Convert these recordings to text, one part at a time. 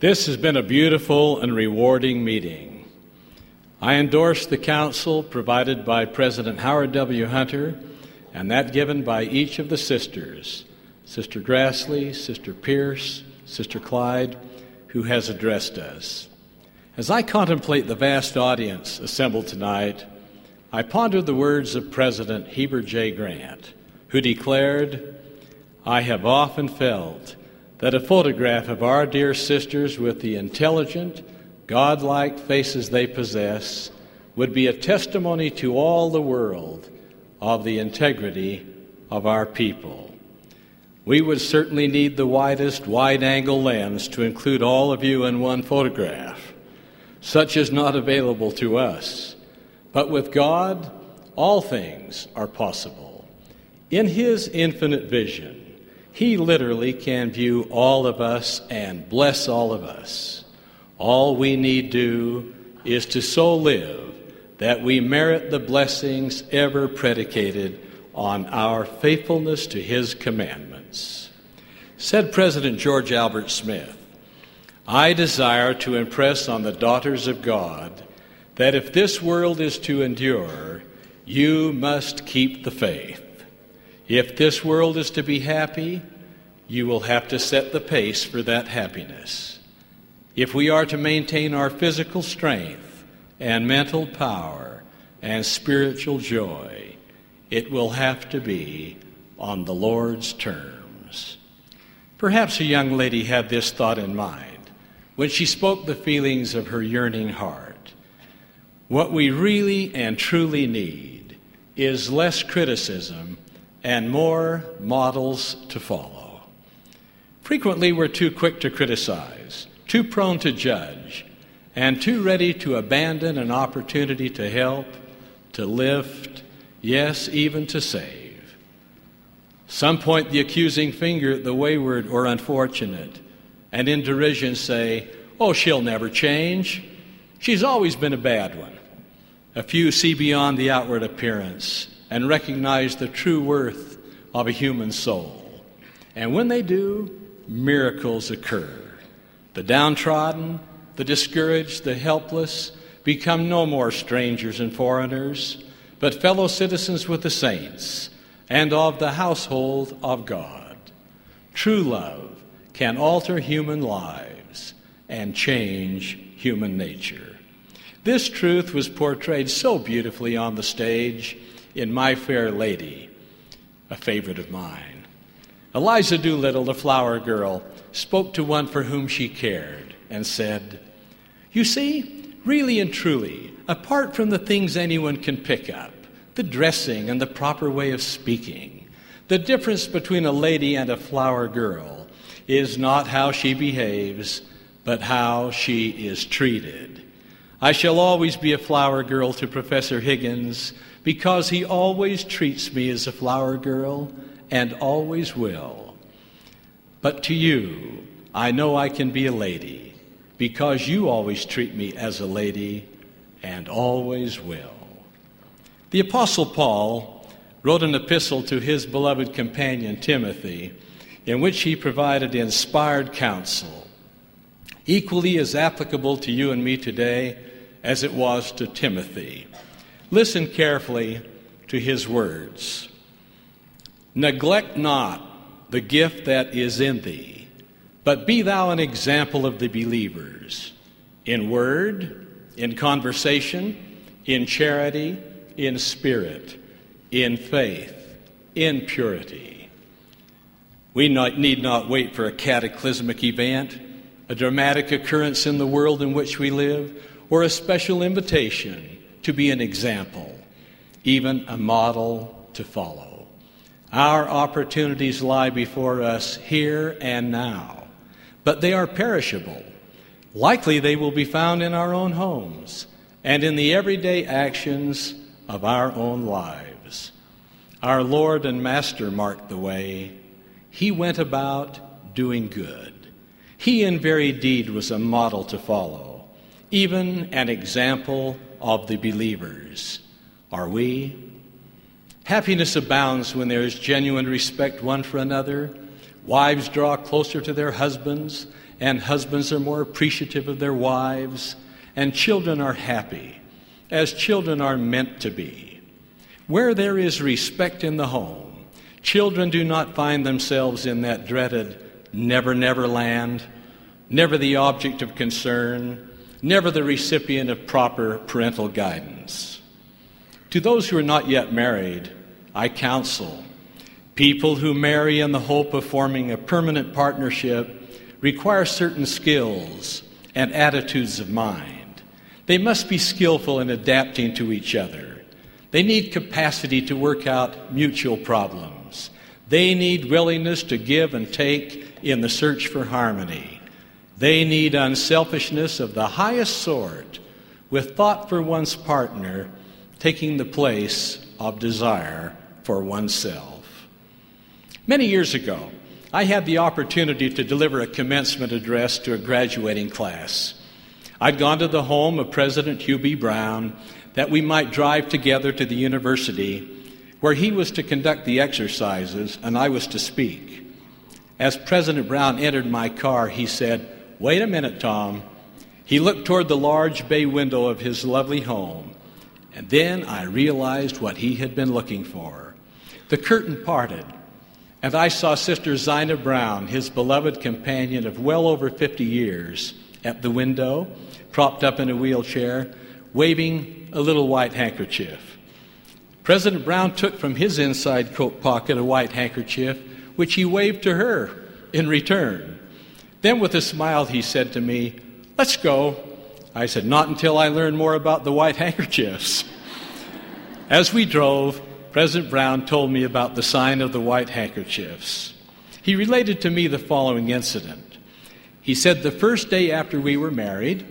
This has been a beautiful and rewarding meeting. I endorse the counsel provided by President Howard W. Hunter and that given by each of the sisters Sister Grassley, Sister Pearce, Sister Clyde, who has addressed us. As I contemplate the vast audience assembled tonight, I ponder the words of President Heber J. Grant, who declared, I have often felt that a photograph of our dear sisters with the intelligent, godlike faces they possess would be a testimony to all the world of the integrity of our people. We would certainly need the widest wide angle lens to include all of you in one photograph. Such is not available to us. But with God, all things are possible. In His infinite vision, He literally can view all of us and bless all of us. All we need do is to so live that we merit the blessings ever predicated on our faithfulness to His commandments. Said President George Albert Smith, I desire to impress on the daughters of God that if this world is to endure, you must keep the faith. If this world is to be happy, you will have to set the pace for that happiness. If we are to maintain our physical strength and mental power and spiritual joy, it will have to be on the Lord's terms. Perhaps a young lady had this thought in mind when she spoke the feelings of her yearning heart. What we really and truly need is less criticism and more models to follow. Frequently, we're too quick to criticize, too prone to judge, and too ready to abandon an opportunity to help, to lift, yes, even to save. Some point the accusing finger at the wayward or unfortunate, and in derision say, Oh, she'll never change. She's always been a bad one. A few see beyond the outward appearance and recognize the true worth of a human soul. And when they do, miracles occur. The downtrodden, the discouraged, the helpless become no more strangers and foreigners, but fellow citizens with the saints and of the household of God. True love can alter human lives and change human nature. This truth was portrayed so beautifully on the stage in My Fair Lady, a favorite of mine. Eliza Doolittle, the flower girl, spoke to one for whom she cared and said, You see, really and truly, apart from the things anyone can pick up, the dressing and the proper way of speaking, the difference between a lady and a flower girl is not how she behaves, but how she is treated. I shall always be a flower girl to Professor Higgins because he always treats me as a flower girl and always will. But to you, I know I can be a lady because you always treat me as a lady and always will. The Apostle Paul wrote an epistle to his beloved companion Timothy in which he provided inspired counsel, equally as applicable to you and me today as it was to Timothy. Listen carefully to his words Neglect not the gift that is in thee, but be thou an example of the believers in word, in conversation, in charity, in spirit, in faith, in purity. We not, need not wait for a cataclysmic event, a dramatic occurrence in the world in which we live, or a special invitation to be an example, even a model to follow. Our opportunities lie before us here and now, but they are perishable. Likely they will be found in our own homes and in the everyday actions of our own lives. Our Lord and Master marked the way. He went about doing good. He in very deed was a model to follow even an example of the believers. Are we? Happiness abounds when there is genuine respect one for another. Wives draw closer to their husbands, and husbands are more appreciative of their wives, and children are happy, as children are meant to be. Where there is respect in the home, children do not find themselves in that dreaded never, never land, never the object of concern, never the recipient of proper parental guidance. To those who are not yet married, I counsel people who marry in the hope of forming a permanent partnership require certain skills and attitudes of mind. They must be skillful in adapting to each other. They need capacity to work out mutual problems. They need willingness to give and take in the search for harmony. They need unselfishness of the highest sort, with thought for one's partner taking the place of desire for oneself. Many years ago, I had the opportunity to deliver a commencement address to a graduating class. I'd gone to the home of President Hugh B. Brown that we might drive together to the university where he was to conduct the exercises and I was to speak. As President Brown entered my car, he said, Wait a minute, Tom. He looked toward the large bay window of his lovely home, and then I realized what he had been looking for. The curtain parted and I saw Sister Zina Brown, his beloved companion of well over 50 years, at the window, propped up in a wheelchair, waving a little white handkerchief. President Brown took from his inside coat pocket a white handkerchief, which he waved to her in return. Then, with a smile, he said to me, Let's go. I said, Not until I learn more about the white handkerchiefs. As we drove, President Brown told me about the sign of the white handkerchiefs. He related to me the following incident. He said, The first day after we were married,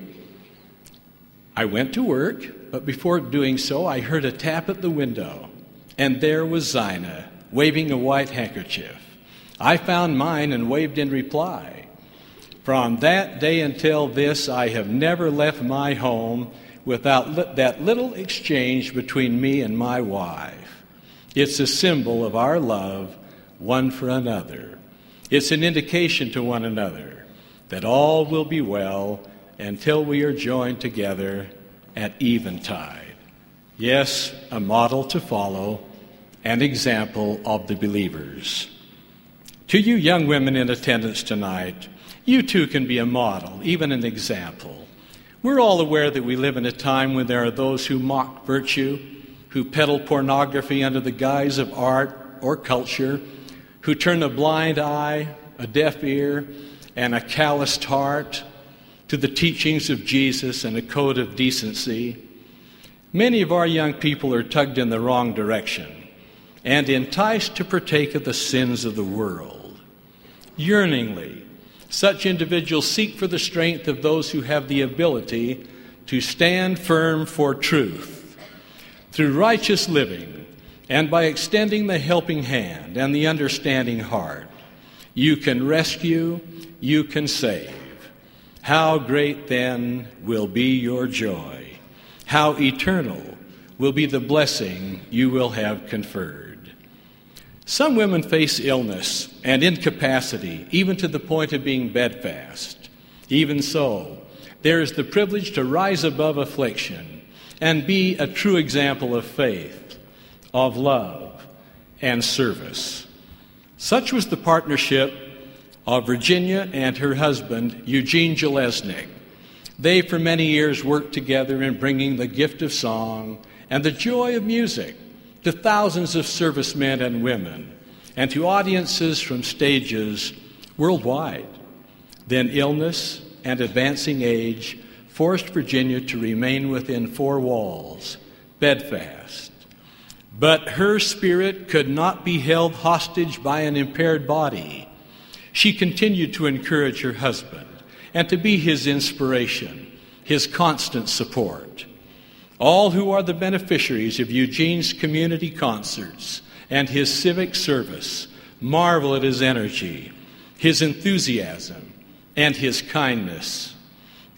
I went to work, but before doing so, I heard a tap at the window, and there was Zina waving a white handkerchief. I found mine and waved in reply. From that day until this, I have never left my home without that little exchange between me and my wife. It's a symbol of our love one for another. It's an indication to one another that all will be well until we are joined together at eventide. Yes, a model to follow, an example of the believers. To you young women in attendance tonight, you too can be a model, even an example. We're all aware that we live in a time when there are those who mock virtue who peddle pornography under the guise of art or culture, who turn a blind eye, a deaf ear, and a calloused heart to the teachings of Jesus and a code of decency. Many of our young people are tugged in the wrong direction and enticed to partake of the sins of the world. Yearningly, such individuals seek for the strength of those who have the ability to stand firm for truth through righteous living and by extending the helping hand and the understanding heart, you can rescue, you can save. How great then will be your joy! How eternal will be the blessing you will have conferred. Some women face illness and incapacity, even to the point of being bedfast. Even so, there is the privilege to rise above affliction and be a true example of faith, of love, and service. Such was the partnership of Virginia and her husband, Eugene Jelesnik. They, for many years, worked together in bringing the gift of song and the joy of music to thousands of servicemen and women and to audiences from stages worldwide. Then illness and advancing age forced Virginia to remain within four walls, bedfast. But her spirit could not be held hostage by an impaired body. She continued to encourage her husband and to be his inspiration, his constant support. All who are the beneficiaries of Eugene's community concerts and his civic service marvel at his energy, his enthusiasm, and his kindness.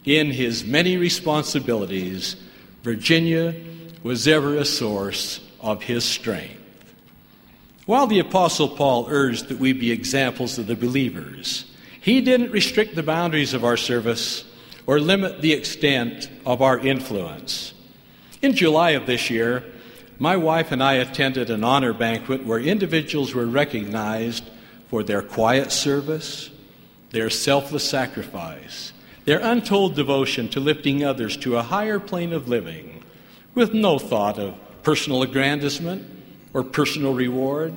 In his many responsibilities, Virginia was ever a source of his strength. While the Apostle Paul urged that we be examples of the believers, He didn't restrict the boundaries of our service or limit the extent of our influence. In July of this year, my wife and I attended an honor banquet where individuals were recognized for their quiet service, their selfless sacrifice, their untold devotion to lifting others to a higher plane of living, with no thought of personal aggrandizement or personal reward.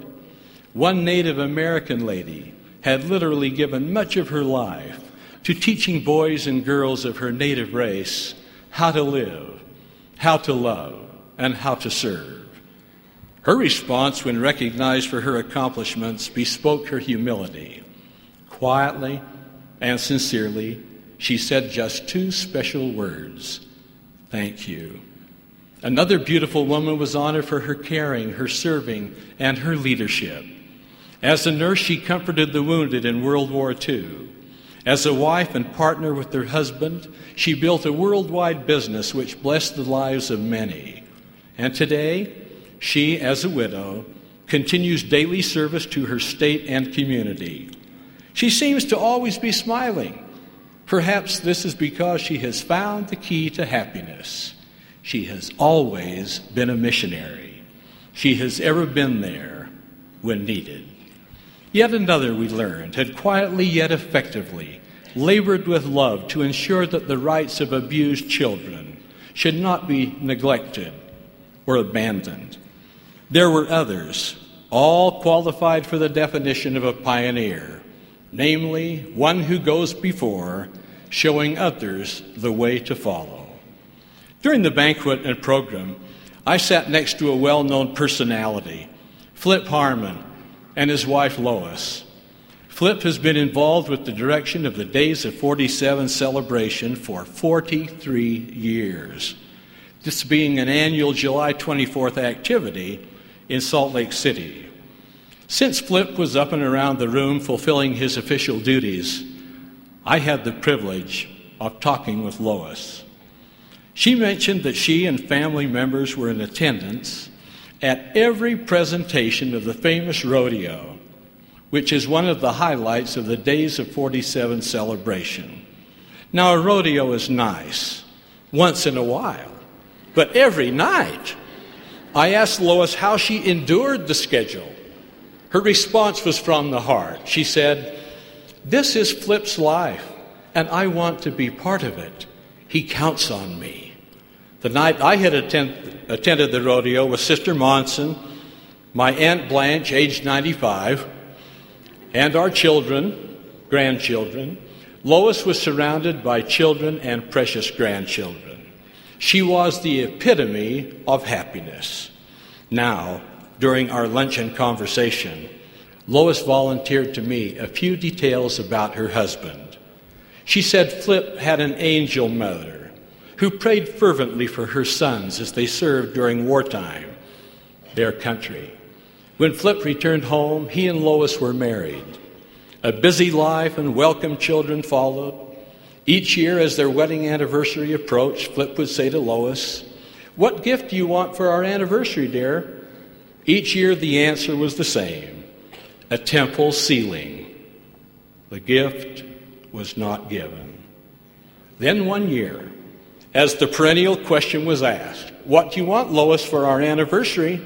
One Native American lady had literally given much of her life to teaching boys and girls of her native race how to live, how to love, and how to serve. Her response, when recognized for her accomplishments, bespoke her humility. Quietly and sincerely, she said just two special words Thank you. Another beautiful woman was honored for her caring, her serving, and her leadership. As a nurse, she comforted the wounded in World War II. As a wife and partner with her husband, she built a worldwide business which blessed the lives of many. And today, she, as a widow, continues daily service to her state and community. She seems to always be smiling. Perhaps this is because she has found the key to happiness. She has always been a missionary. She has ever been there when needed. Yet another, we learned, had quietly yet effectively labored with love to ensure that the rights of abused children should not be neglected or abandoned. There were others, all qualified for the definition of a pioneer, namely, one who goes before, showing others the way to follow. During the banquet and program, I sat next to a well known personality, Flip Harmon, and his wife Lois. Flip has been involved with the direction of the Days of 47 celebration for 43 years. This being an annual July 24th activity in Salt Lake City. Since Flip was up and around the room fulfilling his official duties, I had the privilege of talking with Lois. She mentioned that she and family members were in attendance at every presentation of the famous rodeo, which is one of the highlights of the Days of 47 celebration. Now, a rodeo is nice once in a while, but every night. I asked Lois how she endured the schedule. Her response was from the heart. She said, This is Flip's life, and I want to be part of it. He counts on me. The night I had attend, attended the rodeo with Sister Monson, my Aunt Blanche, aged 95, and our children, grandchildren, Lois was surrounded by children and precious grandchildren. She was the epitome of happiness. Now, during our luncheon conversation, Lois volunteered to me a few details about her husband. She said Flip had an angel mother who prayed fervently for her sons as they served during wartime, their country. When Flip returned home, he and Lois were married. A busy life and welcome children followed. Each year, as their wedding anniversary approached, Flip would say to Lois, What gift do you want for our anniversary, dear? Each year, the answer was the same a temple sealing. The gift was not given. Then one year, as the perennial question was asked, What do you want, Lois, for our anniversary?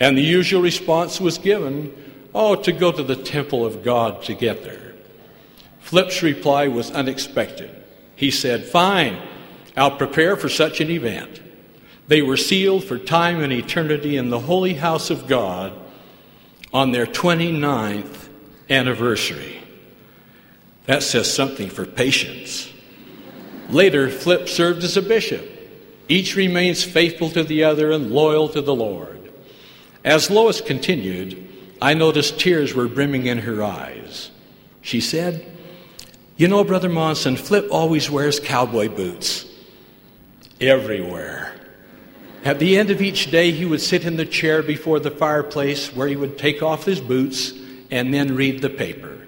And the usual response was given, Oh, to go to the temple of God together. Flip's reply was unexpected. He said, Fine, I'll prepare for such an event. They were sealed for time and eternity in the holy house of God on their 29th anniversary. That says something for patience. Later, Flip served as a bishop. Each remains faithful to the other and loyal to the Lord. As Lois continued, I noticed tears were brimming in her eyes. She said, You know, Brother Monson, Flip always wears cowboy boots. Everywhere. At the end of each day, he would sit in the chair before the fireplace where he would take off his boots and then read the paper.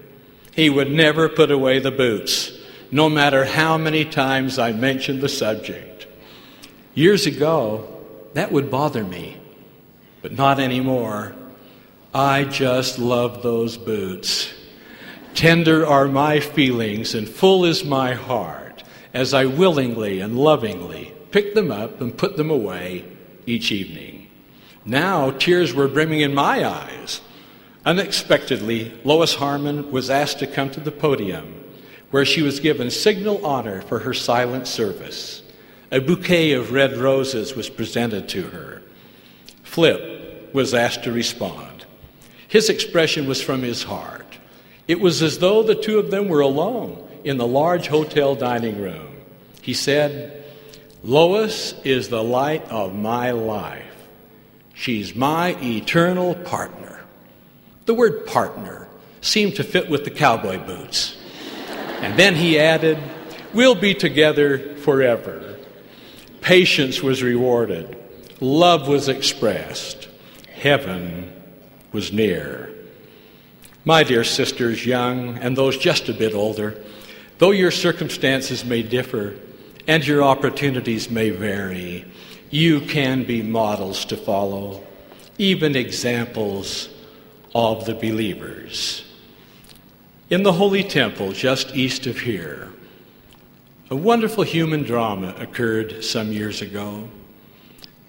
He would never put away the boots no matter how many times I mentioned the subject. Years ago, that would bother me, but not anymore. I just love those boots. Tender are my feelings and full is my heart as I willingly and lovingly pick them up and put them away each evening. Now tears were brimming in my eyes. Unexpectedly, Lois Harmon was asked to come to the podium, where she was given signal honor for her silent service. A bouquet of red roses was presented to her. Flip was asked to respond. His expression was from his heart. It was as though the two of them were alone in the large hotel dining room. He said, Lois is the light of my life. She's my eternal partner. The word partner seemed to fit with the cowboy boots. And then he added, We'll be together forever. Patience was rewarded, love was expressed, heaven was near. My dear sisters, young and those just a bit older, though your circumstances may differ and your opportunities may vary, you can be models to follow, even examples of the believers. In the Holy Temple, just east of here, a wonderful human drama occurred some years ago.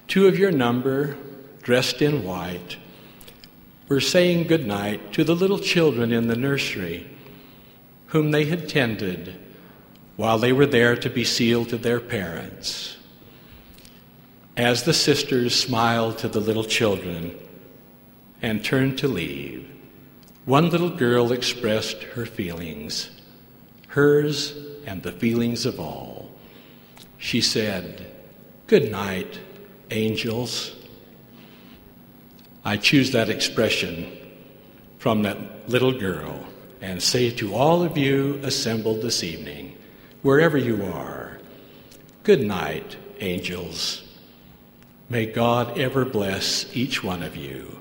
Two of your number, dressed in white, were saying goodnight to the little children in the nursery whom they had tended while they were there to be sealed to their parents. As the sisters smiled to the little children and turned to leave, one little girl expressed her feelings, hers and the feelings of all. She said, Good night, angels. I choose that expression from that little girl and say to all of you assembled this evening, wherever you are, good night, angels. May God ever bless each one of you.